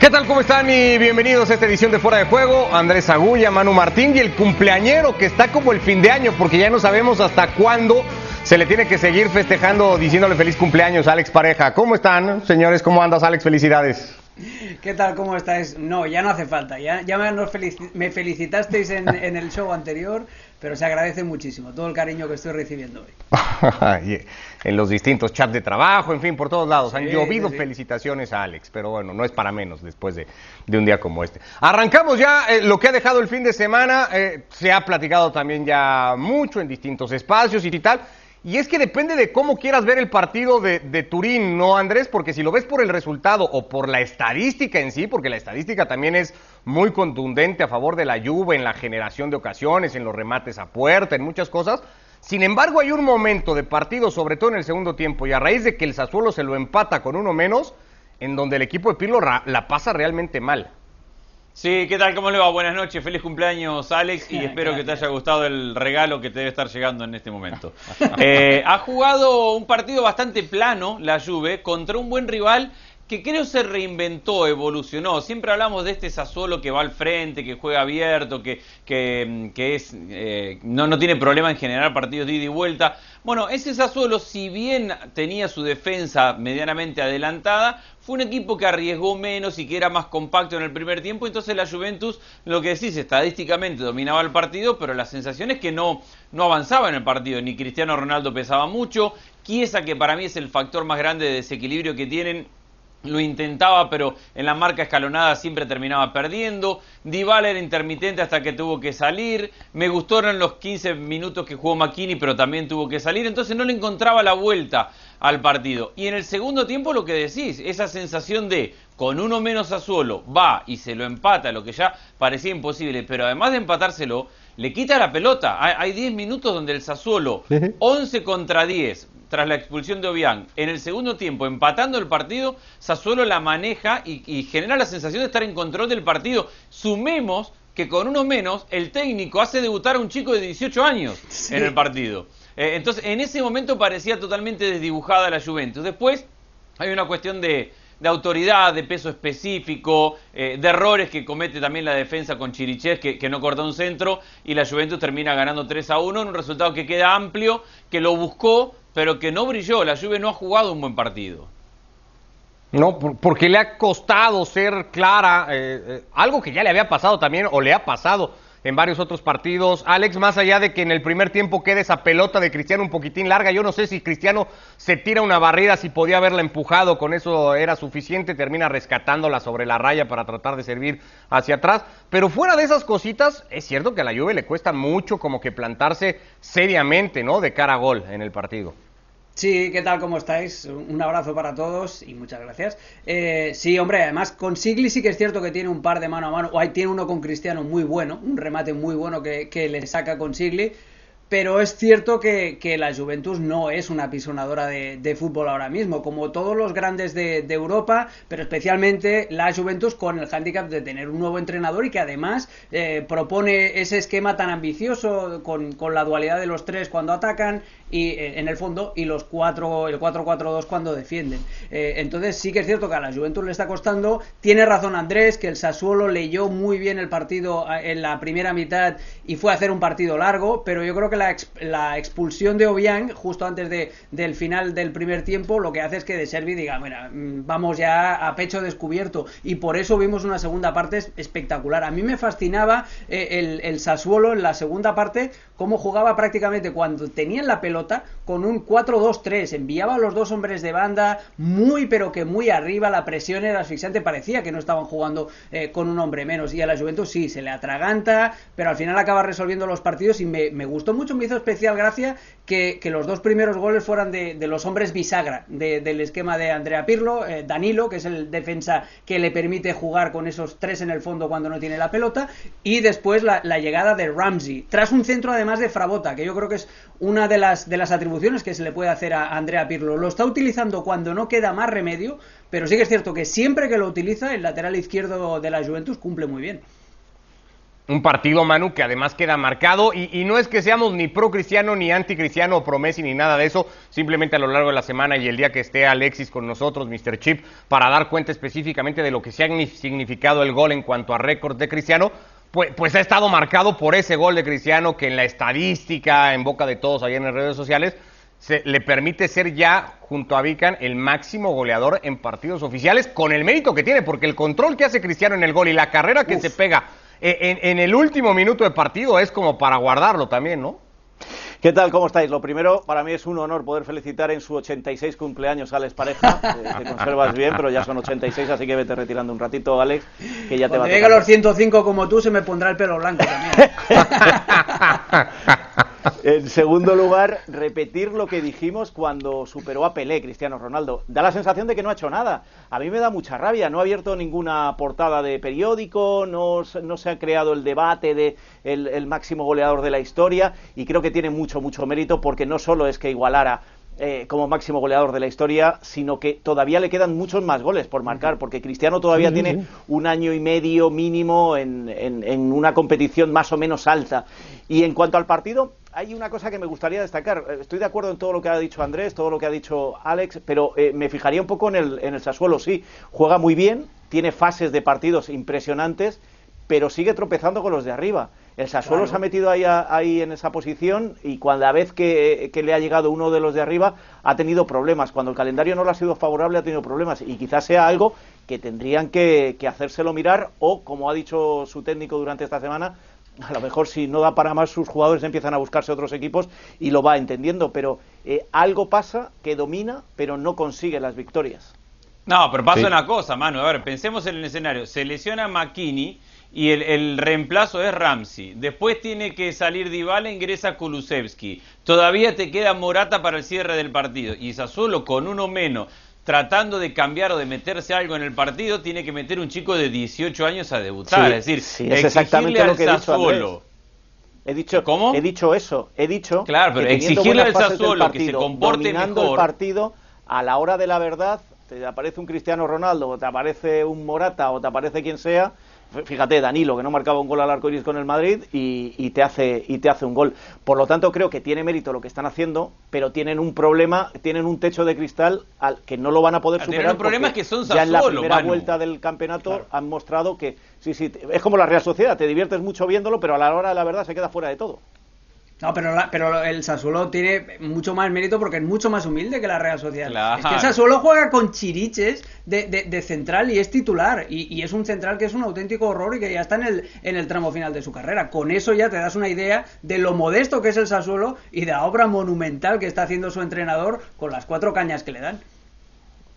¿Qué tal? ¿Cómo están? Y bienvenidos a esta edición de Fuera de Juego. Andrés Agulla, Manu Martín y el cumpleañero que está como el fin de año porque ya no sabemos hasta cuándo se le tiene que seguir festejando diciéndole feliz cumpleaños a Alex Pareja. ¿Cómo están, señores? ¿Cómo andas, Alex? Felicidades. ¿Qué tal? ¿Cómo estáis? No, ya no hace falta. Ya, ya me, felicitasteis en el show anterior pero se agradece muchísimo todo el cariño que estoy recibiendo hoy. en los distintos chats de trabajo, en fin, por todos lados. Han llovido felicitaciones a Alex, pero bueno, no es para menos después de, un día como este. Arrancamos ya eh, lo que ha dejado el fin de semana. Eh, se ha platicado también ya mucho en distintos espacios y tal. Y es que depende de cómo quieras ver el partido de, Turín, ¿no, Andrés? Porque si lo ves por el resultado o por la estadística en sí, porque la estadística también es muy contundente a favor de la Juve en la generación de ocasiones, en los remates a puerta, en muchas cosas. Sin embargo, hay un momento de partido, sobre todo en el segundo tiempo, y a raíz de que el Sassuolo se lo empata con uno menos, en donde el equipo de Pirlo la pasa realmente mal. Sí, ¿qué tal? ¿Cómo le va? Buenas noches, feliz cumpleaños Alex y espero que te haya gustado el regalo que te debe estar llegando en este momento. Eh, ha jugado un partido bastante plano la Juve contra un buen rival que creo se reinventó, evolucionó. Siempre hablamos de este Sassuolo que va al frente, que juega abierto, que, que, es, eh, no, no tiene problema en generar partidos de ida y vuelta. Bueno, ese Sassuolo, si bien tenía su defensa medianamente adelantada, fue un equipo que arriesgó menos y que era más compacto en el primer tiempo. Entonces la Juventus, lo que decís, estadísticamente dominaba el partido, pero la sensación es que no, no avanzaba en el partido. Ni Cristiano Ronaldo pesaba mucho. Chiesa, que para mí es el factor más grande de desequilibrio que tienen, lo intentaba, pero en la marca escalonada siempre terminaba perdiendo. Dybala era intermitente hasta que tuvo que salir. Me gustaron los 15 minutos que jugó McKinney, pero también tuvo que salir. Entonces no le encontraba la vuelta al partido. Y en el segundo tiempo lo que decís, esa sensación de con uno menos a suelo, va y se lo empata, lo que ya parecía imposible, pero además de empatárselo, le quita la pelota. Hay 10 minutos donde el Sassuolo, 11 contra 10, tras la expulsión de Obiang, en el segundo tiempo, empatando el partido, Sassuolo la maneja y, genera la sensación de estar en control del partido. Sumemos que con uno menos, el técnico hace debutar a un chico de 18 años en el partido. Eh, entonces, en ese momento parecía totalmente desdibujada la Juventus. Después, hay una cuestión de, de autoridad, de peso específico, eh, de errores que comete también la defensa con Chiriches, que, no corta un centro, y la Juventus termina ganando 3 a 1 en un resultado que queda amplio, que lo buscó, pero que no brilló. La Juve no ha jugado un buen partido. No, porque le ha costado ser clara, eh, eh, algo que ya le había pasado también, o le ha pasado en varios otros partidos. Alex, más allá de que en el primer tiempo quede esa pelota de Cristiano un poquitín larga, yo no sé si Cristiano se tira una barrida, si podía haberla empujado, con eso era suficiente, termina rescatándola sobre la raya para tratar de servir hacia atrás. Pero fuera de esas cositas, es cierto que a la Juve le cuesta mucho como que plantarse seriamente, ¿no? De cara a gol en el partido. Sí, ¿qué tal? ¿Cómo estáis? Un abrazo para todos y muchas gracias. Eh, sí, hombre, además con Sigli sí que es cierto que tiene un par de mano a mano, o hay, tiene uno con Cristiano muy bueno, un remate muy bueno que, que le saca con Sigli, pero es cierto que, la Juventus no es una pisonadora de, fútbol ahora mismo, como todos los grandes de, Europa, pero especialmente la Juventus con el hándicap de tener un nuevo entrenador y que además eh, propone ese esquema tan ambicioso con, con, la dualidad de los tres cuando atacan y eh, en el fondo y los cuatro el 4-4-2 cuando defienden. Eh, entonces sí que es cierto que a la Juventus le está costando. Tiene razón Andrés que el Sassuolo leyó muy bien el partido en la primera mitad y fue a hacer un partido largo, pero yo creo que la, la expulsión de Obiang justo antes de, del final del primer tiempo lo que hace es que De Servi diga, mira, mm, vamos ya a pecho descubierto y por eso vimos una segunda parte espectacular. A mí me fascinaba eh, el, el Sassuolo en la segunda parte cómo jugaba prácticamente cuando tenían la pelota con un 4-2-3. Enviaba a los dos hombres de banda muy, pero que muy arriba. La presión era asfixiante. Parecía que no estaban jugando eh, con un hombre menos. Y a la Juventus sí, se le atraganta, pero al final acaba resolviendo los partidos. Y me, gustó mucho, me hizo especial gracia que, los dos primeros goles fueran de, los hombres bisagra del esquema de Andrea Pirlo. Eh, Danilo, que es el defensa que le permite jugar con esos tres en el fondo cuando no tiene la pelota. Y después la, la llegada de Ramsey. Tras un centro además de Frabota, que yo creo que es una de las, de las atribuciones que se le puede hacer a Andrea Pirlo. Lo está utilizando cuando no queda más remedio, pero sí que es cierto que siempre que lo utiliza, el lateral izquierdo de la Juventus cumple muy bien. Un partido, Manu, que además queda marcado y, no es que seamos ni pro cristiano, ni anti cristiano o pro Messi, ni nada de eso, simplemente a lo largo de la semana y el día que esté Alexis con nosotros, Mr. Chip, para dar cuenta específicamente de lo que se ha significado el gol en cuanto a récord de cristiano, pues, pues, ha estado marcado por ese gol de cristiano que en la estadística, en boca de todos allá en las redes sociales, se, le permite ser ya, junto a Vican, el máximo goleador en partidos oficiales, con el mérito que tiene, porque el control que hace Cristiano en el gol y la carrera que se pega eh, en, el último minuto de partido es como para guardarlo también, ¿no? ¿Qué tal? ¿Cómo estáis? Lo primero, para mí es un honor poder felicitar en su 86 cumpleaños a Alex Pareja. Eh, te conservas bien, pero ya son 86, así que vete retirando un ratito, Alex, que ya te va a llegue a los 105 como tú, se me pondrá el pelo blanco también. En segundo lugar, repetir lo que dijimos cuando superó a Pelé, Cristiano Ronaldo. Da la sensación de que no ha hecho nada. A mí me da mucha rabia. No ha abierto ninguna portada de periódico, no, se ha creado el debate de el, máximo goleador de la historia y creo que tiene mucho, mucho mérito porque no solo es que igualara eh, como máximo goleador de la historia, sino que todavía le quedan muchos más goles por marcar, porque Cristiano todavía tiene un año y medio mínimo en, en, una competición más o menos alta. Y en cuanto al partido, hay una cosa que me gustaría destacar. Estoy de acuerdo en todo lo que ha dicho Andrés, todo lo que ha dicho Alex, pero eh, me fijaría un poco en el, en el Sassuolo. Sí, juega muy bien, tiene fases de partidos impresionantes, pero sigue tropezando con los de arriba. El Sassuolo se ha metido ahí, ahí, en esa posición y cuando la vez que, le ha llegado uno de los de arriba ha tenido problemas. Cuando el calendario no le ha sido favorable ha tenido problemas y quizás sea algo que tendrían que, que hacérselo mirar o, como ha dicho su técnico durante esta semana, a lo mejor si no da para más sus jugadores empiezan a buscarse otros equipos y lo va entendiendo, pero eh, algo pasa que domina pero no consigue las victorias. No, pero pasa una cosa, mano. A ver, pensemos en el escenario. Se lesiona McKinney y el, reemplazo es Ramsey. Después tiene que salir Dybala, ingresa Kulusevski. Todavía te queda Morata para el cierre del partido. Y solo con uno menos tratando de cambiar o de meterse algo en el partido, tiene que meter un chico de 18 años a debutar. es decir, es exactamente lo que he dicho, He dicho, ¿Cómo? He dicho eso, he dicho claro, pero exigirle al Sassuolo que se comporte mejor. el partido, a la hora de la verdad, te aparece un Cristiano Ronaldo, o te aparece un Morata, o te aparece quien sea, fíjate, Danilo, que no marcaba un gol al arco iris con el Madrid y, te hace, y te hace un gol. Por lo tanto, creo que tiene mérito lo que están haciendo, pero tienen un problema, tienen un techo de cristal al que no lo van a poder superar. El problema es que son ya en la primera vuelta del campeonato han mostrado que, sí, sí, es como la Real Sociedad, te diviertes mucho viéndolo, pero a la hora de la verdad se queda fuera de todo. No, pero, pero el Sassuolo tiene mucho más mérito porque es mucho más humilde que la Real Sociedad. Es que el Sassuolo juega con chiriches de, de, central y es titular. Y, es un central que es un auténtico horror y que ya está en el, en el tramo final de su carrera. Con eso ya te das una idea de lo modesto que es el Sassuolo y de la obra monumental que está haciendo su entrenador con las cuatro cañas que le dan.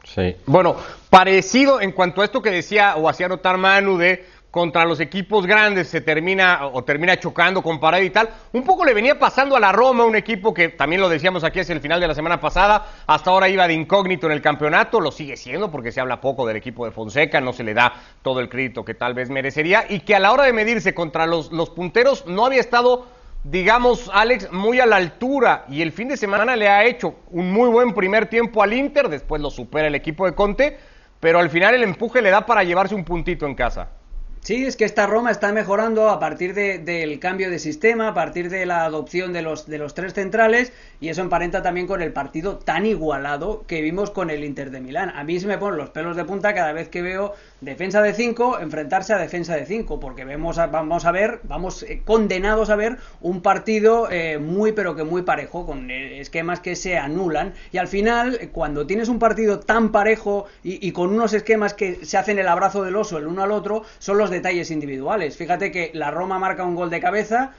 Sí. Bueno, parecido en cuanto a esto que decía o hacía notar Manu de contra los equipos grandes se termina o termina chocando con pared y tal. Un poco le venía pasando a la Roma, un equipo que también lo decíamos aquí hacia el final de la semana pasada, hasta ahora iba de incógnito en el campeonato, lo sigue siendo porque se habla poco del equipo de Fonseca, no se le da todo el crédito que tal vez merecería y que a la hora de medirse contra los, los punteros no había estado digamos, Alex, muy a la altura y el fin de semana le ha hecho un muy buen primer tiempo al Inter, después lo supera el equipo de Conte, pero al final el empuje le da para llevarse un puntito en casa. Sí, es que esta Roma está mejorando a partir del cambio de sistema, a partir de la adopción de los, de los tres centrales, y eso emparenta también con el partido tan igualado que vimos con el Inter de Milán. A mí se me ponen los pelos de punta cada vez que veo defensa de 5 enfrentarse a defensa de 5, porque vemos vamos a ver, vamos eh, condenados a ver un partido eh, muy pero que muy parejo, con eh, esquemas que se anulan, y al final, cuando tienes un partido tan parejo y, y con unos esquemas que se hacen el abrazo del oso el uno al otro, son los detalles individuales. Fíjate que la Roma marca un gol de cabeza,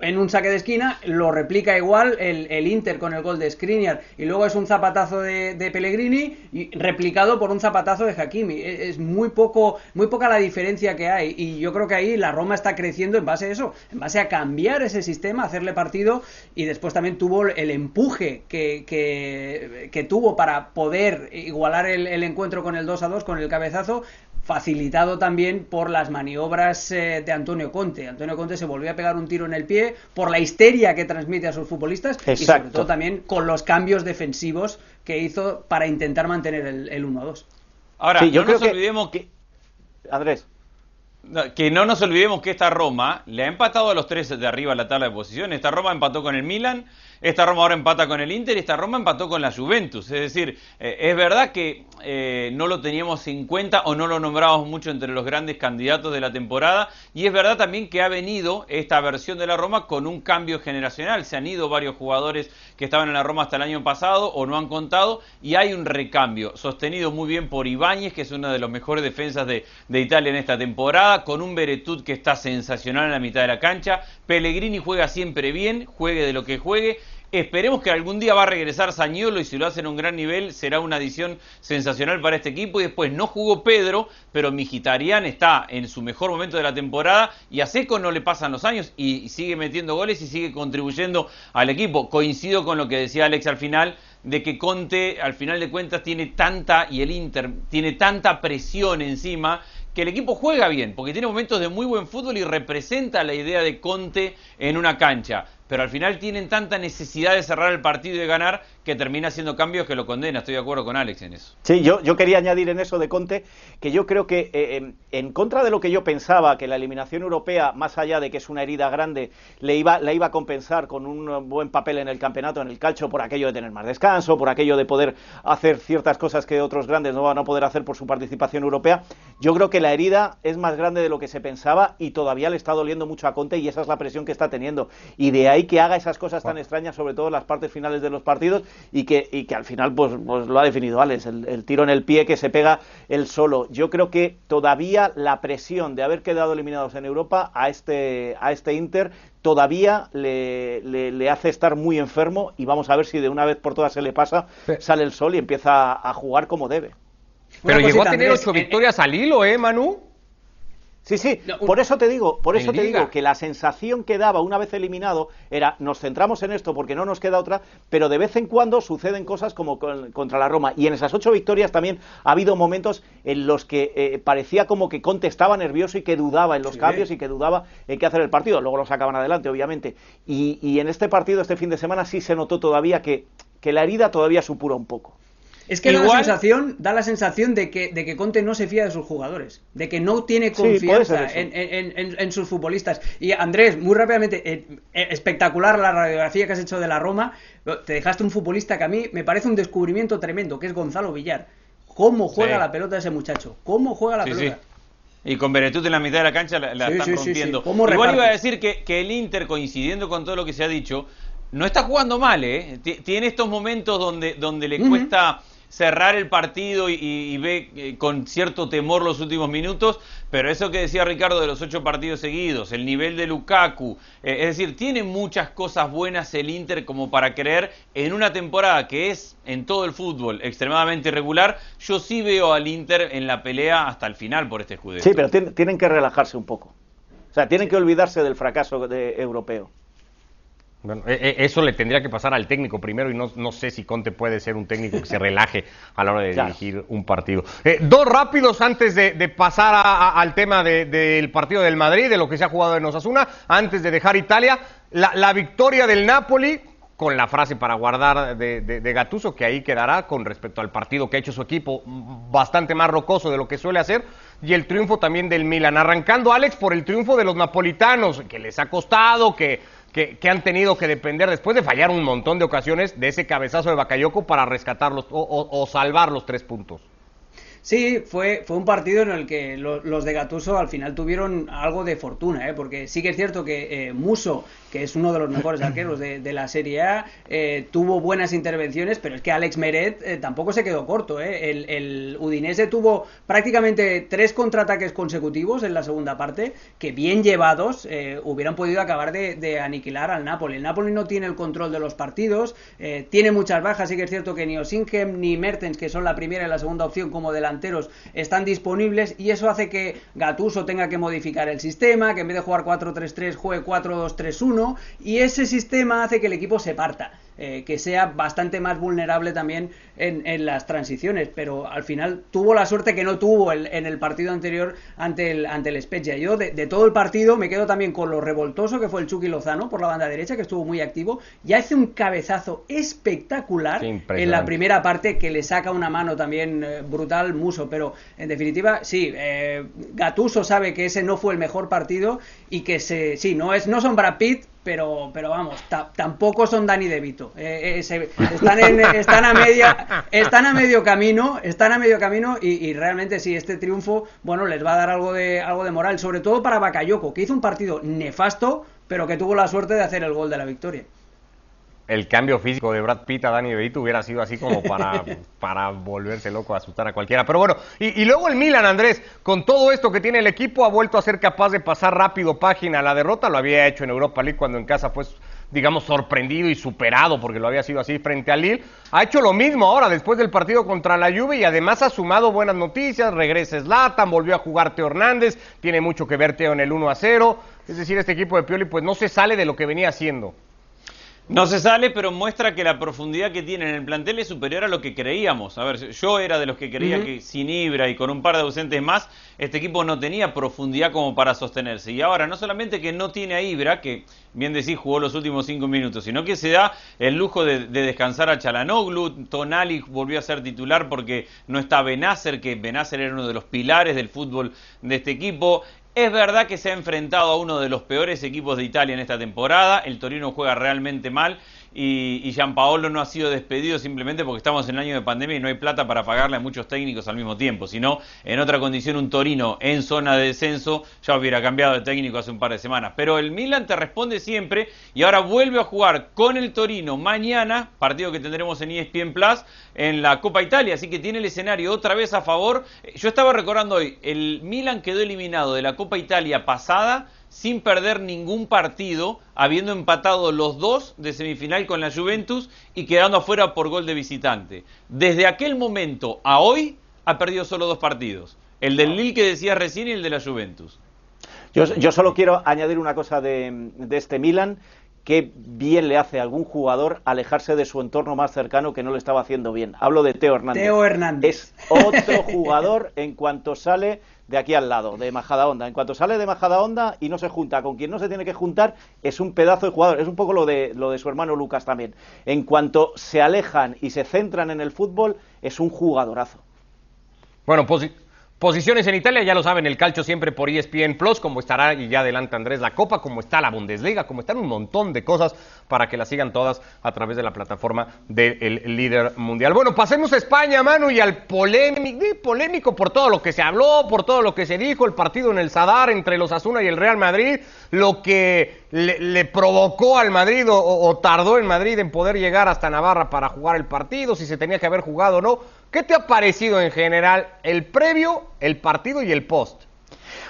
en un saque de esquina, lo replica igual el, Inter con el gol de Skriniar. Y luego es un zapatazo de, Pellegrini y replicado por un zapatazo de Hakimi. E, es, muy poco, muy poca la diferencia que hay. Y yo creo que ahí la Roma está creciendo en base a eso, en base a cambiar ese sistema, hacerle partido. Y después también tuvo el empuje que, que, tuvo para poder igualar el, el encuentro con el 2 a 2 con el cabezazo facilitado también por las maniobras eh, de Antonio Conte. Antonio Conte se volvió a pegar un tiro en el pie por la histeria que transmite a sus futbolistas y sobre todo también con los cambios defensivos que hizo para intentar mantener el, 1-2. Ahora, yo no nos olvidemos que... Andrés. que no nos olvidemos que esta Roma le ha empatado a los tres de arriba la tabla de posiciones. Esta Roma empató con el Milan, esta Roma ahora empata con el Inter y esta Roma empató con la Juventus. Es decir, eh, es verdad que eh, no lo teníamos en cuenta o no lo nombrábamos mucho entre los grandes candidatos de la temporada. Y es verdad también que ha venido esta versión de la Roma con un cambio generacional. Se han ido varios jugadores que estaban en la Roma hasta el año pasado o no han contado y hay un recambio sostenido muy bien por Ibáñez, que es una de las mejores defensas de, de Italia en esta temporada, con un Beretut que está sensacional en la mitad de la cancha. Pellegrini juega siempre bien, juegue de lo que juegue Esperemos que algún día va a regresar Sañolo y si lo hace en un gran nivel será una adición sensacional para este equipo. Y después no jugó Pedro, pero Mijitarián está en su mejor momento de la temporada y a Seco no le pasan los años y sigue metiendo goles y sigue contribuyendo al equipo. Coincido con lo que decía Alex al final de que Conte al final de cuentas tiene tanta y el Inter tiene tanta presión encima que el equipo juega bien, porque tiene momentos de muy buen fútbol y representa la idea de Conte en una cancha pero al final tienen tanta necesidad de cerrar el partido y de ganar que termina haciendo cambios que lo condena. Estoy de acuerdo con Alex en eso. Sí, yo, yo quería añadir en eso de Conte que yo creo que eh, en, contra de lo que yo pensaba, que la eliminación europea, más allá de que es una herida grande, le iba, la iba a compensar con un buen papel en el campeonato, en el calcio, por aquello de tener más descanso, por aquello de poder hacer ciertas cosas que otros grandes no van a poder hacer por su participación europea, yo creo que la herida es más grande de lo que se pensaba y todavía le está doliendo mucho a Conte y esa es la presión que está teniendo. Y de ahí que haga esas cosas tan extrañas, sobre todo en las partes finales de los partidos, y que, y que al final pues, pues lo ha definido Alex, el, tiro en el pie que se pega él solo. Yo creo que todavía la presión de haber quedado eliminados en Europa a este, a este Inter todavía le, le, hace estar muy enfermo y vamos a ver si de una vez por todas se le pasa, sale el sol y empieza a jugar como debe. Pero llegó a tener ocho victorias al hilo, ¿eh, Manu? Sí, sí, por eso te digo, por eso te digo que la sensación que daba una vez eliminado era nos centramos en esto porque no nos queda otra, pero de vez en cuando suceden cosas como contra la Roma. Y en esas ocho victorias también ha habido momentos en los que eh, parecía como que Conte estaba nervioso y que dudaba en los cambios y que dudaba en qué hacer el partido, luego lo sacaban adelante obviamente. Y, y en este partido este fin de semana sí se notó todavía que, que la herida todavía supura un poco. Es que da, la sensación, da la sensación de que, de que Conte no se fía de sus jugadores, de que no tiene confianza en, sus futbolistas. Y Andrés, muy rápidamente, eh, eh, espectacular la radiografía que has hecho de la Roma. Te dejaste un futbolista que a mí me parece un descubrimiento tremendo, que es Gonzalo Villar. ¿Cómo juega la pelota ese muchacho? ¿Cómo juega la pelota? Y con Beretut en la mitad de la cancha la, están rompiendo. Igual iba a decir que, que el Inter, coincidiendo con todo lo que se ha dicho, no está jugando mal, ¿eh? Tiene estos momentos donde, donde le cuesta cerrar el partido y, ve eh, con cierto temor los últimos minutos, pero eso que decía Ricardo de los ocho partidos seguidos, el nivel de Lukaku, eh, es decir, tiene muchas cosas buenas el Inter como para creer en una temporada que es en todo el fútbol extremadamente irregular, yo sí veo al Inter en la pelea hasta el final por este escudo. Sí, pero tienen que relajarse un poco. O sea, tienen que olvidarse del fracaso de, europeo. Bueno, e, e, eso le tendría que pasar al técnico primero y no, no, sé si Conte puede ser un técnico que se relaje a la hora de dirigir un partido. Eh, dos rápidos antes de, pasar al tema del partido del Madrid, de lo que se ha jugado en Osasuna, antes de dejar Italia. La, victoria del Napoli, con la frase para guardar de, de, Gatuso, que ahí quedará con respecto al partido que ha hecho su equipo, bastante más rocoso de lo que suele hacer, y el triunfo también del Milan. Arrancando, Alex, por el triunfo de los napolitanos, que les ha costado, que que, han tenido que depender después de fallar un montón de ocasiones de ese cabezazo de Bakayoko para rescatarlos o salvar los tres puntos. Sí, fue, fue un partido en el que los de Gatuso al final tuvieron algo de fortuna, ¿eh? porque sí que es cierto que eh, Muso, que es uno de los mejores arqueros de, la Serie A, eh, tuvo buenas intervenciones, pero es que Alex Meret eh, tampoco se quedó corto. El, el, Udinese tuvo prácticamente tres contraataques consecutivos en la segunda parte, que bien llevados hubieran podido acabar de, aniquilar al Napoli. El Napoli no tiene el control de los partidos, tiene muchas bajas, sí que es cierto que ni Osingem ni Mertens, que son la primera y la segunda opción como delante están disponibles y eso hace que Gatuso tenga que modificar el sistema, que en vez de jugar 4-3-3 juegue 4-2-3-1 y ese sistema hace que el equipo se parta. eh, que sea bastante más vulnerable también en, las transiciones, pero al final tuvo la suerte que no tuvo en el partido anterior ante el, ante el Spezia. Yo de, todo el partido me quedo también con lo revoltoso que fue el Chucky Lozano por la banda derecha, que estuvo muy activo, y hace un cabezazo espectacular en la primera parte que le saca una mano también eh, brutal Muso, pero en definitiva, sí, eh, Gatuso sabe que ese no fue el mejor partido y que se, sí, no, es, no son Brad Pitt, pero, pero vamos, tampoco son Dani De Vito. Eh, eh, están, están, a media, están a medio camino, están a medio camino y, realmente sí, este triunfo, bueno, les va a dar algo de, algo de moral, sobre todo para Bakayoko, que hizo un partido nefasto, pero que tuvo la suerte de hacer el gol de la victoria el cambio físico de Brad Pitt a Danny DeVito hubiera sido así como para, para volverse loco, a asustar a cualquiera. Pero bueno, y, luego el Milan, Andrés, con todo esto que tiene el equipo, ha vuelto a ser capaz de pasar rápido página. La derrota lo había hecho en Europa League cuando en casa fue, digamos, sorprendido y superado, porque lo había sido así frente a Lille. Ha hecho lo mismo ahora, después del partido contra la Juve, y además ha sumado buenas noticias. Regresa Zlatan, volvió a jugar Teo Hernández, tiene mucho que ver Teo en el 1 a 0. Es decir, este equipo de Pioli pues no se sale de lo que venía haciendo. No se sale, pero muestra que la profundidad que tiene en el plantel es superior a lo que creíamos. A ver, yo era de los que creía que sin Ibra y con un par de ausentes más, este equipo no tenía profundidad como para sostenerse. Y ahora, no solamente que no tiene a Ibra, que bien decís jugó los últimos cinco minutos, sino que se da el lujo de, descansar a Chalanoglu. Tonali volvió a ser titular porque no está Benacer, que Benacer era uno de los pilares del fútbol de este equipo. Es verdad que se ha enfrentado a uno de los peores equipos de Italia en esta temporada. El Torino juega realmente mal y, y Gianpaolo no ha sido despedido simplemente porque estamos en el año de pandemia y no hay plata para pagarle a muchos técnicos al mismo tiempo. Si no, en otra condición, un Torino en zona de descenso ya hubiera cambiado de técnico hace un par de semanas. Pero el Milan te responde siempre y ahora vuelve a jugar con el Torino mañana, partido que tendremos en ESPN Plus, en la Copa Italia. Así que tiene el escenario otra vez a favor. Yo estaba recordando hoy, el Milan quedó eliminado de la Copa Italia pasada sin perder ningún partido, habiendo empatado los dos de semifinal con la Juventus y quedando afuera por gol de visitante. Desde aquel momento a hoy ha perdido solo dos partidos, el del Lille que decía recién y el de la Juventus. Yo, solo quiero añadir una cosa de, de este Milan, que bien le hace a algún jugador alejarse de su entorno más cercano que no le estaba haciendo bien. Hablo de Teo Hernández. Teo Hernández. Es otro jugador en cuanto sale de aquí al lado, de Majada Onda. En cuanto sale de Majada Onda y no se junta con quien no se tiene que juntar, es un pedazo de jugador. Es un poco lo de, lo de su hermano Lucas también. En cuanto se alejan y se centran en el fútbol, es un jugadorazo. Bueno, pues Posiciones en Italia, ya lo saben, el calcio siempre por ESPN Plus, como estará, y ya adelanta Andrés, la Copa, como está la Bundesliga, como están un montón de cosas para que la sigan todas a través de la plataforma del líder mundial. Bueno, pasemos a España, Manu, y al polémico, polémico por todo lo que se habló, por todo lo que se dijo, el partido en el Sadar entre los Asuna y el Real Madrid, lo que le, provocó al Madrid o, o tardó en Madrid en poder llegar hasta Navarra para jugar el partido, si se tenía que haber jugado o no. ¿Qué te ha parecido en general el previo, el partido y el post?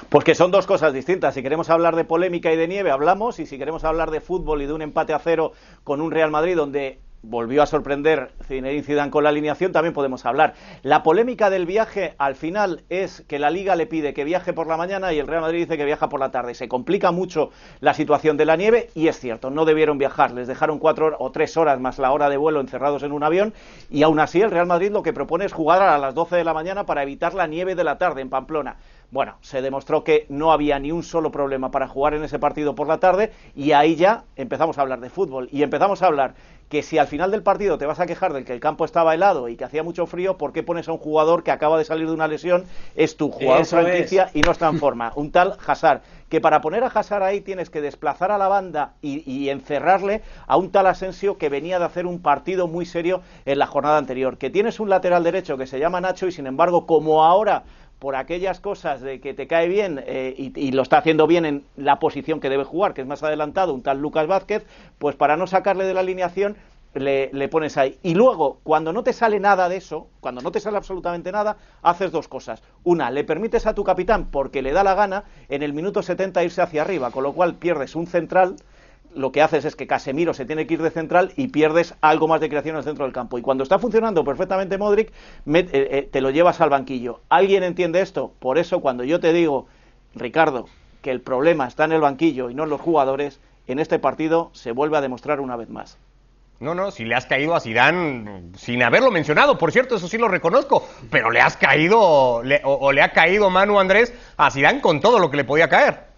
Pues que son dos cosas distintas. Si queremos hablar de polémica y de nieve, hablamos. Y si queremos hablar de fútbol y de un empate a cero con un Real Madrid donde volvió a sorprender Zinedine Zidane con la alineación, también podemos hablar. La polémica del viaje al final es que la Liga le pide que viaje por la mañana y el Real Madrid dice que viaja por la tarde. Se complica mucho la situación de la nieve y es cierto, no debieron viajar. Les dejaron cuatro o tres horas más la hora de vuelo encerrados en un avión y aún así el Real Madrid lo que propone es jugar a las 12 de la mañana para evitar la nieve de la tarde en Pamplona. Bueno, se demostró que no había ni un solo problema para jugar en ese partido por la tarde y ahí ya empezamos a hablar de fútbol y empezamos a hablar que si al final del partido te vas a quejar del que el campo estaba helado y que hacía mucho frío, ¿por qué pones a un jugador que acaba de salir de una lesión? Es tu jugador franquicia y no está en forma. Un tal Hazard, que para poner a Hazard ahí tienes que desplazar a la banda y, y, encerrarle a un tal Asensio que venía de hacer un partido muy serio en la jornada anterior. Que tienes un lateral derecho que se llama Nacho y sin embargo, como ahora por aquellas cosas de que te cae bien eh, y, lo está haciendo bien en la posición que debe jugar, que es más adelantado, un tal Lucas Vázquez, pues para no sacarle de la alineación le, le, pones ahí. Y luego, cuando no te sale nada de eso, cuando no te sale absolutamente nada, haces dos cosas. Una, le permites a tu capitán, porque le da la gana, en el minuto 70 irse hacia arriba, con lo cual pierdes un central lo que haces es que Casemiro se tiene que ir de central y pierdes algo más de creación en el centro del campo. Y cuando está funcionando perfectamente Modric, eh, eh, te lo llevas al banquillo. ¿Alguien entiende esto? Por eso cuando yo te digo, Ricardo, que el problema está en el banquillo y no en los jugadores, en este partido se vuelve a demostrar una vez más. No, no, si le has caído a Zidane sin haberlo mencionado, por cierto, eso sí lo reconozco, pero le has caído o, o, le ha caído Manu Andrés a Zidane con todo lo que le podía caer.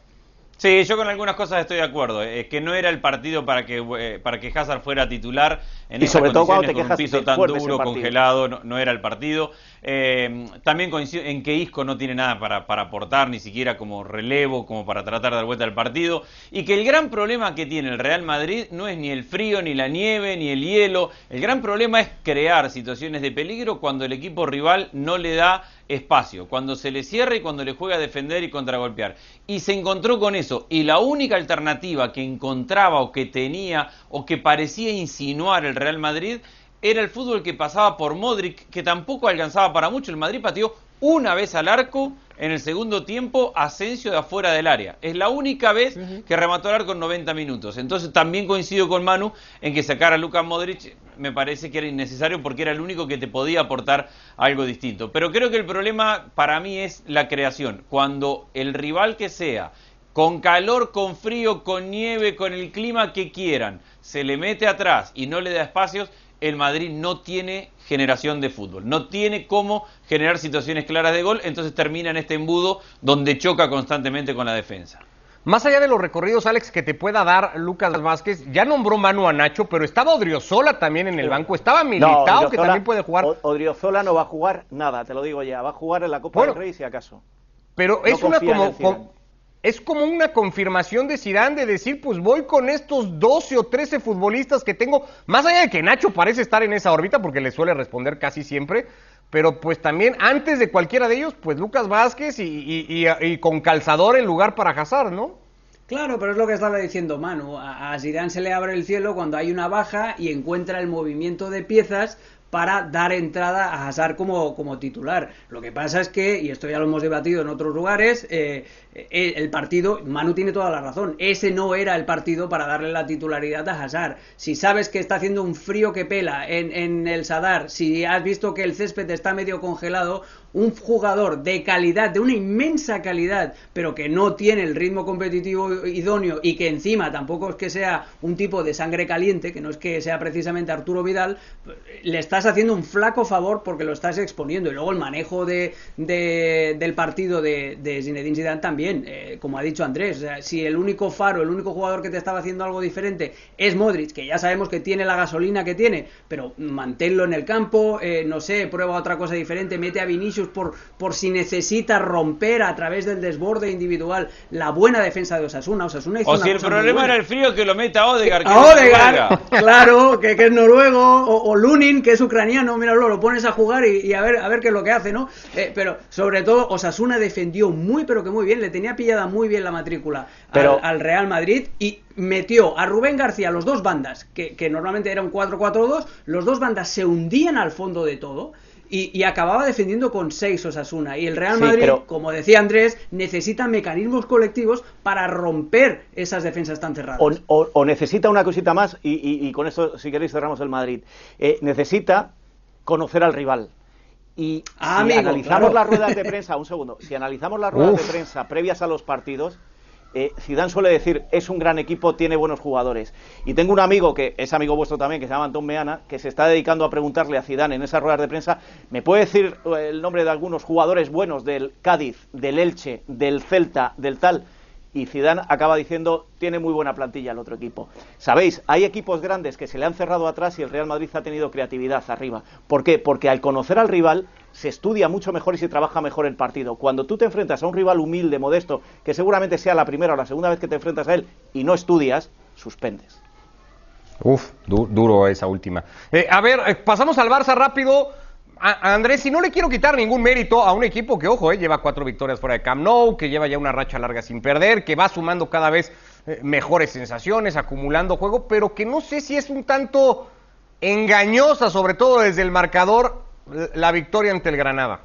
Sí, yo con algunas cosas estoy de acuerdo. Es que no era el partido para que eh, para que Hazard fuera titular en y sobre todo cuando te con un piso tan duro, congelado, no, era el partido. Eh, también coincido en que Isco no tiene nada para, para, aportar, ni siquiera como relevo, como para tratar de dar vuelta al partido. Y que el gran problema que tiene el Real Madrid no es ni el frío, ni la nieve, ni el hielo. El gran problema es crear situaciones de peligro cuando el equipo rival no le da espacio, cuando se le cierra y cuando le juega a defender y contragolpear. Y se encontró con eso. Y la única alternativa que encontraba o que tenía o que parecía insinuar el Real Madrid era el fútbol que pasaba por Modric, que tampoco alcanzaba para mucho. El Madrid pateó una vez al arco en el segundo tiempo Asensio de afuera del área. Es la única vez que remató el arco en 90 minutos. Entonces también coincido con Manu en que sacar a Lucas Modric me parece que era innecesario porque era el único que te podía aportar algo distinto. Pero creo que el problema para mí es la creación. Cuando el rival que sea, con calor, con frío, con nieve, con el clima que quieran, se le mete atrás y no le da espacios, el Madrid no tiene generación de fútbol, no tiene cómo generar situaciones claras de gol, entonces termina en este embudo donde choca constantemente con la defensa. Más allá de los recorridos, Alex, que te pueda dar Lucas Vázquez, ya nombró Manu a Nacho, pero estaba Odriozola también en el banco, estaba Militao, que también puede jugar. Odriozola no va a jugar nada, te lo digo ya, va a jugar en la Copa del Rey si acaso. Pero es una como, es como una confirmación de Zidane de decir, pues voy con estos 12 o 13 futbolistas que tengo, más allá de que Nacho parece estar en esa órbita, porque le suele responder casi siempre, pero pues también antes de cualquiera de ellos, pues Lucas Vázquez y, con calzador en lugar para Hazard, ¿no? Claro, pero es lo que estaba diciendo Manu. A Zidane se le abre el cielo cuando hay una baja y encuentra el movimiento de piezas para dar entrada a Hazard como, como titular. Lo que pasa es que, y esto ya lo hemos debatido en otros lugares, eh, eh, el partido, Manu tiene toda la razón, ese no era el partido para darle la titularidad a Hazard. Si sabes que está haciendo un frío que pela en, en el Sadar, si has visto que el césped está medio congelado, un jugador de calidad, de una inmensa calidad, pero que no tiene el ritmo competitivo idóneo y que encima tampoco es que sea un tipo de sangre caliente, que no es que sea precisamente Arturo Vidal, le estás haciendo un flaco favor porque lo estás exponiendo. Y luego el manejo de, del partido de, de Zinedine Zidane también, eh, como ha dicho Andrés, si el único faro, el único jugador que te estaba haciendo algo diferente es Modric, que ya sabemos que tiene la gasolina que tiene, pero manténlo en el campo, eh, no sé, prueba otra cosa diferente, mete a Vinicius por, por si necesita romper a través del desborde individual la buena defensa de Osasuna. Osasuna o si el problema era el frío que lo meta a Odegaard. a Odegaard, claro, que, es noruego, o, Lunin, que es ucraniano, míralo, lo pones a jugar y, a, ver, a ver qué es lo que hace, ¿no? Eh, pero sobre todo Osasuna defendió muy, pero que muy bien, le tenía pillada muy bien la matrícula al, Real Madrid y metió a Rubén García los dos bandas, que, que normalmente era un 4-4-2, los dos bandas se hundían al fondo de todo. Y, acababa defendiendo con seis Osasuna. Y el Real Madrid, como decía Andrés, necesita mecanismos colectivos para romper esas defensas tan cerradas. O, necesita una cosita más, y, con esto, si queréis, cerramos el Madrid. Eh, necesita conocer al rival. Y ah, si analizamos las ruedas de prensa, un segundo, si analizamos las ruedas de prensa previas a los partidos, eh, suele decir, es un gran equipo, tiene buenos jugadores. Y tengo un amigo, que es amigo vuestro también, que se llama Antón Meana, que se está dedicando a preguntarle a Zidane en esas ruedas de prensa, ¿me puede decir eh, el nombre de algunos jugadores buenos del Cádiz, del Elche, del Celta, del tal? Y Zidane acaba diciendo tiene muy buena plantilla el otro equipo. Sabéis, hay equipos grandes que se le han cerrado atrás y el Real Madrid ha tenido creatividad arriba. ¿Por qué? Porque al conocer al rival se estudia mucho mejor y se trabaja mejor el partido. Cuando tú te enfrentas a un rival humilde, modesto, que seguramente sea la primera o la segunda vez que te enfrentas a él y no estudias, suspendes. Uf, duro esa última. Eh, a ver, eh, pasamos al Barça rápido. Andrés, si no le quiero quitar ningún mérito a un equipo que, ojo, eh, lleva cuatro victorias fuera de Camp Nou, que lleva ya una racha larga sin perder, que va sumando cada vez eh, mejores sensaciones, acumulando juego, pero que no sé si es un tanto engañosa, sobre todo desde el marcador, la victoria ante el Granada.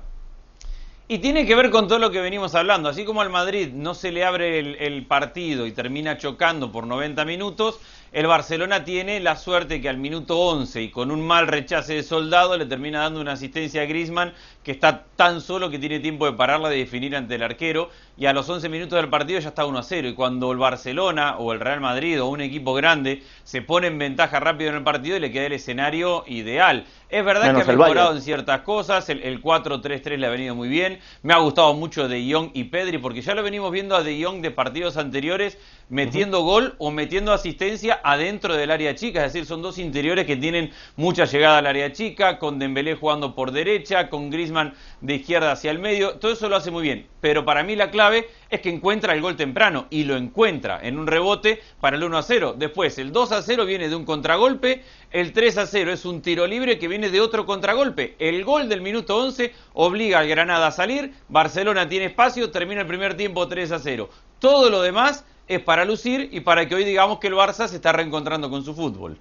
Y tiene que ver con todo lo que venimos hablando. Así como al Madrid no se le abre el, partido y termina chocando por 90 minutos, el Barcelona tiene la suerte que al minuto 11 y con un mal rechace de soldado le termina dando una asistencia a Grisman que está tan solo que tiene tiempo de pararla de definir ante el arquero y a los 11 minutos del partido ya está 1 a 0 y cuando el Barcelona o el Real Madrid o un equipo grande se pone en ventaja rápido en el partido y le queda el escenario ideal. Es verdad que ha mejorado en ciertas cosas, el, 4-3-3 le ha venido muy bien, me ha gustado mucho De Jong y Pedri porque ya lo venimos viendo a De Jong de partidos anteriores metiendo gol o metiendo asistencia adentro del área chica, es decir, son dos interiores que tienen mucha llegada al área chica, con Dembélé jugando por derecha, con Griezmann de izquierda hacia el medio, todo eso lo hace muy bien, pero para mí la clave es que encuentra el gol temprano y lo encuentra en un rebote para el 1 a 0. Después, el 2 a 0 viene de un contragolpe, el 3 a 0 es un tiro libre que viene de otro contragolpe. El gol del minuto 11 obliga al Granada a salir, Barcelona tiene espacio, termina el primer tiempo 3 a 0. Todo lo demás es para lucir y para que hoy digamos que el Barça se está reencontrando con su fútbol.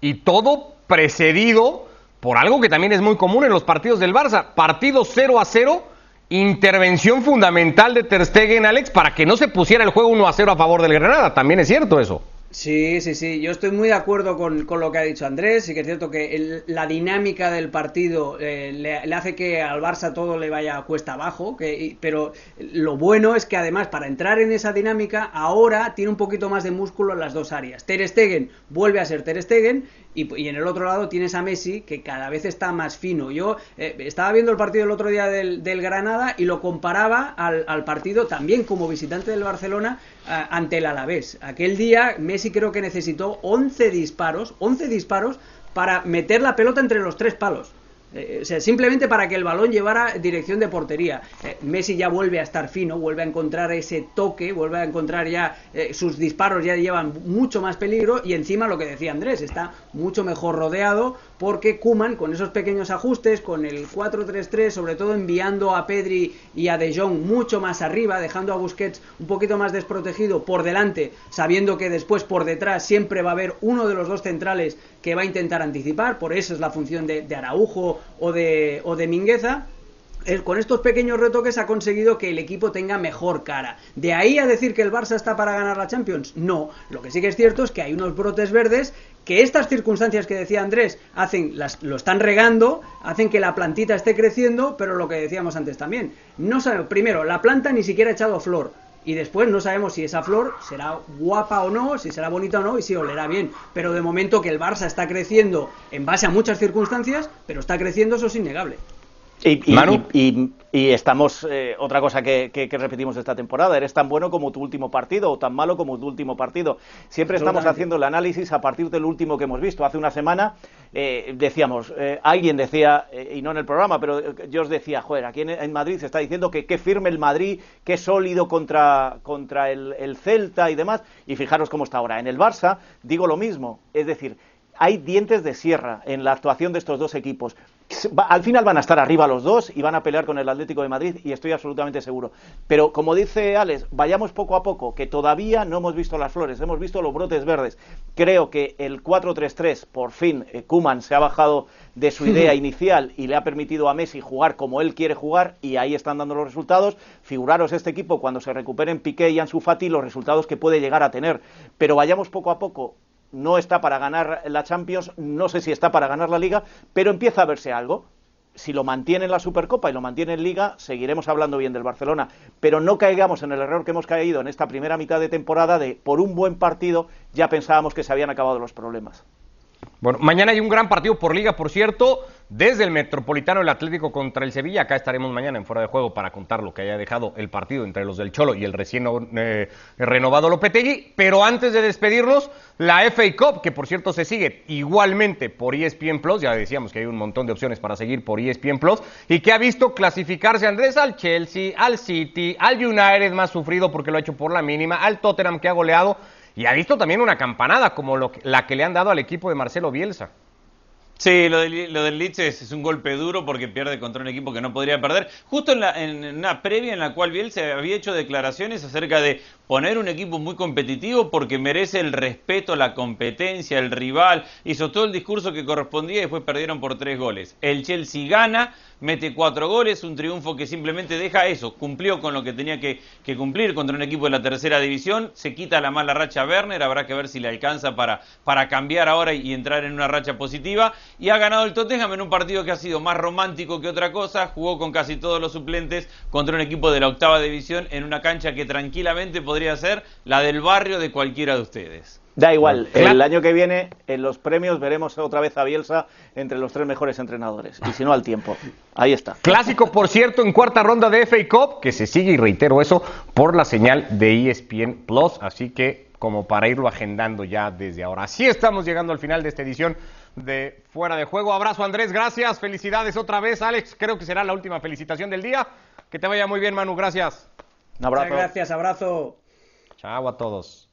Y todo precedido por algo que también es muy común en los partidos del Barça, partido 0 a 0, intervención fundamental de Ter Stegen, Alex, para que no se pusiera el juego 1 a 0 a favor del Granada, también es cierto eso. Sí, sí, sí. Yo estoy muy de acuerdo con, lo que ha dicho Andrés. y que es cierto que la dinámica del partido eh, le, hace que al Barça todo le vaya a cuesta abajo. Que, pero lo bueno es que además para entrar en esa dinámica ahora tiene un poquito más de músculo en las dos áreas. Ter Stegen vuelve a ser Ter Stegen y, en el otro lado tienes a Messi que cada vez está más fino. Yo eh, estaba viendo el partido el otro día del, Granada y lo comparaba al, partido también como visitante del Barcelona eh, ante el Alavés. Aquel día Messi creo que necesitó 11 disparos, 11 disparos para meter la pelota entre los tres palos. Eh, simplemente para que el balón llevara dirección de portería. Eh, Messi ya vuelve a estar fino, vuelve a encontrar ese toque, vuelve a encontrar ya eh, sus disparos ya llevan mucho más peligro y encima lo que decía Andrés, está mucho mejor rodeado porque Kuman con esos pequeños ajustes, con el 4-3-3, sobre todo enviando a Pedri y a De Jong mucho más arriba, dejando a Busquets un poquito más desprotegido por delante, sabiendo que después por detrás siempre va a haber uno de los dos centrales que va a intentar anticipar, por eso es la función de, Araujo o de, o de Mingueza con estos pequeños retoques ha conseguido que el equipo tenga mejor cara. ¿De ahí a decir que el Barça está para ganar la Champions? No. Lo que sí que es cierto es que hay unos brotes verdes que estas circunstancias que decía Andrés hacen, las, lo están regando, hacen que la plantita esté creciendo, pero lo que decíamos antes también. No sabe, primero, la planta ni siquiera ha echado flor. Y después no sabemos si esa flor será guapa o no, si será bonita o no y si olerá bien. Pero de momento que el Barça está creciendo en base a muchas circunstancias, pero está creciendo, eso es innegable. Y, y, estamos, eh, otra cosa que, repetimos esta temporada, eres tan bueno como tu último partido o tan malo como tu último partido. Siempre estamos haciendo el análisis a partir del último que hemos visto. Hace una semana eh, decíamos, eh, alguien decía, y no en el programa, pero yo os decía, joder, aquí en, Madrid se está diciendo que, qué firme el Madrid, qué sólido contra, contra el, el Celta y demás, y fijaros cómo está ahora. En el Barça digo lo mismo, es decir, hay dientes de sierra en la actuación de estos dos equipos. Al final van a estar arriba los dos y van a pelear con el Atlético de Madrid y estoy absolutamente seguro. Pero como dice Alex, vayamos poco a poco, que todavía no hemos visto las flores, hemos visto los brotes verdes. Creo que el 4-3-3, por fin, eh, Kuman se ha bajado de su idea inicial y le ha permitido a Messi jugar como él quiere jugar y ahí están dando los resultados. Figuraros este equipo cuando se recuperen Piqué y Ansu Fati los resultados que puede llegar a tener. Pero vayamos poco a poco no está para ganar la Champions, no sé si está para ganar la Liga, pero empieza a verse algo. Si lo mantiene en la Supercopa y lo mantiene en Liga, seguiremos hablando bien del Barcelona. Pero no caigamos en el error que hemos caído en esta primera mitad de temporada de por un buen partido ya pensábamos que se habían acabado los problemas. Bueno, mañana hay un gran partido por liga, por cierto, desde el Metropolitano el Atlético contra el Sevilla. Acá estaremos mañana en fuera de juego para contar lo que haya dejado el partido entre los del Cholo y el recién eh, renovado Lopetegui. Pero antes de despedirnos, la FA Cup, que por cierto se sigue igualmente por ESPN Plus, ya decíamos que hay un montón de opciones para seguir por ESPN Plus, y que ha visto clasificarse Andrés al Chelsea, al City, al United más sufrido porque lo ha hecho por la mínima, al Tottenham que ha goleado y ha visto también una campanada como la que le han dado al equipo de Marcelo Bielsa. Sí, lo, del Leeds es, un golpe duro porque pierde contra un equipo que no podría perder. Justo en, en una previa en la cual Bielsa había hecho declaraciones acerca de poner un equipo muy competitivo porque merece el respeto, la competencia, el rival. Hizo todo el discurso que correspondía y después perdieron por tres goles. El Chelsea gana mete cuatro goles, un triunfo que simplemente deja eso, cumplió con lo que tenía que, cumplir contra un equipo de la tercera división, se quita la mala racha a Werner, habrá que ver si le alcanza para cambiar ahora y, entrar en una racha positiva, y ha ganado el Tottenham en un partido que ha sido más romántico que otra cosa, jugó con casi todos los suplentes contra un equipo de la octava división en una cancha que tranquilamente podría ser la del barrio de cualquiera de ustedes. Da igual, el año que viene en los premios veremos otra vez a Bielsa entre los tres mejores entrenadores, y si no al tiempo. Ahí está. Clásico, por cierto, en cuarta ronda de FA Cup, que se sigue, y reitero eso, por la señal de ESPN Plus, así que como para irlo agendando ya desde ahora. Así estamos llegando al final de esta edición de Fuera de Juego. Abrazo Andrés, gracias, felicidades otra vez Alex, creo que será la última felicitación del día. Que te vaya muy bien Manu, gracias. Un abrazo. Muchas gracias, abrazo. Chao a todos.